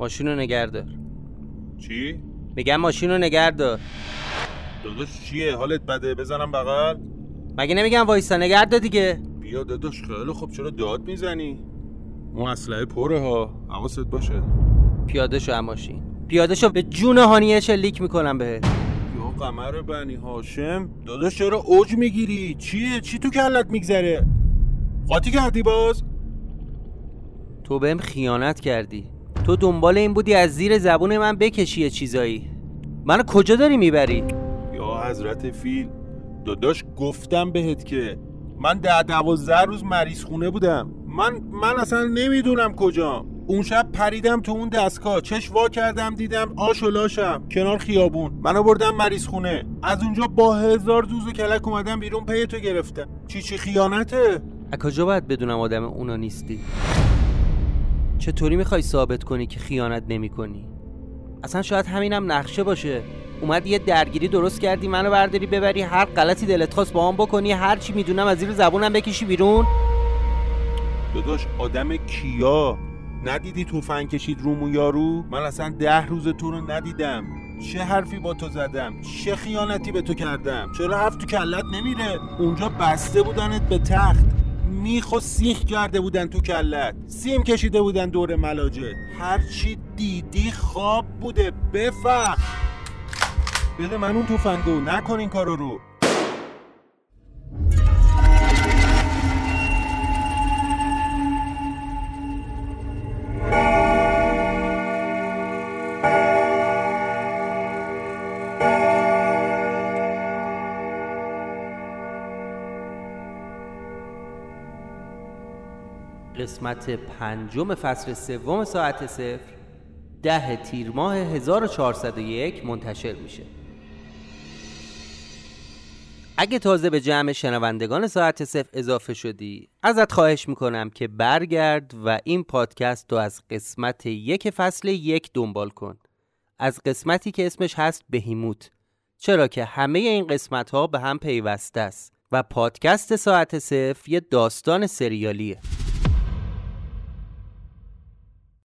ماشین رو نگردار چی؟ میگم ماشین رو نگردار داداش چیه؟ حالت بده. بزنم بغل. مگه نمیگم وایسا؟ نگردار دیگه. بیا داداش خیلی خب چرا داد می‌زنی؟ اون اسلحه پره ها. حواست باشه. پیاده شو ماشین. پیاده شو. به جون هانیه شلیک می‌کنم بهت. یا قمر بنی هاشم. داداش چرا اوج می‌گیری؟ چیه؟ چی تو کلت میگذره؟ قاطی کردی باز؟ تو بهم خیانت کردی. تو دنبال این بودی از زیر زبون من بکشی یه چیزایی. منو کجا داری می‌بری؟ یا حضرت فیل داداش گفتم بهت که من ده دوازده روز مریض خونه بودم. من من اصلا نمی‌دونم کجا. اون شب پریدم تو اون دستگاه. چش وا کردم دیدم آش و لاشم کنار خیابون. منو بردم مریض خونه. از اونجا با هزار دوز و کلک اومدم بیرون پی تو گرفتم. چی چی خیانته؟ از کجا باید بدونم آدم اونا نیستی؟ چطوری می‌خوای ثابت کنی که خیانت نمی کنی؟ اصلا شاید همینم نقشه باشه. اومد یه درگیری درست کردی منو برداری ببری هر غلطی دلت خواست با هم بکنی هر چی می‌دونم از زیر زبونم بکشی بیرون. داداش آدم کیا؟ ندیدی توفنگ کشید رومو یارو؟ من اصلا ده روز تو رو ندیدم. چه حرفی با تو زدم؟ چه خیانتی به تو کردم؟ چرا هفت تو کلت نمیره؟ اونجا بسته بودنت به تخت. میخ و سیخ کرده بودن تو کلت. سیم کشیده بودن دور ملاجه. هرچی دیدی خواب بوده بفهم. بده من اون توفنگو. نکن این کارو رو. قسمت پنجم فصل سوم ساعت صفر ده تیر ماه 1401 منتشر میشه. اگه تازه به جمع شنوندگان ساعت صفر اضافه شدی ازت خواهش می‌کنم که برگرد و این پادکست رو از قسمت یک فصل یک دنبال کن. از قسمتی که اسمش هست بهیموت. چرا که همه این قسمت ها به هم پیوسته است و پادکست ساعت صفر یه داستان سریالیه.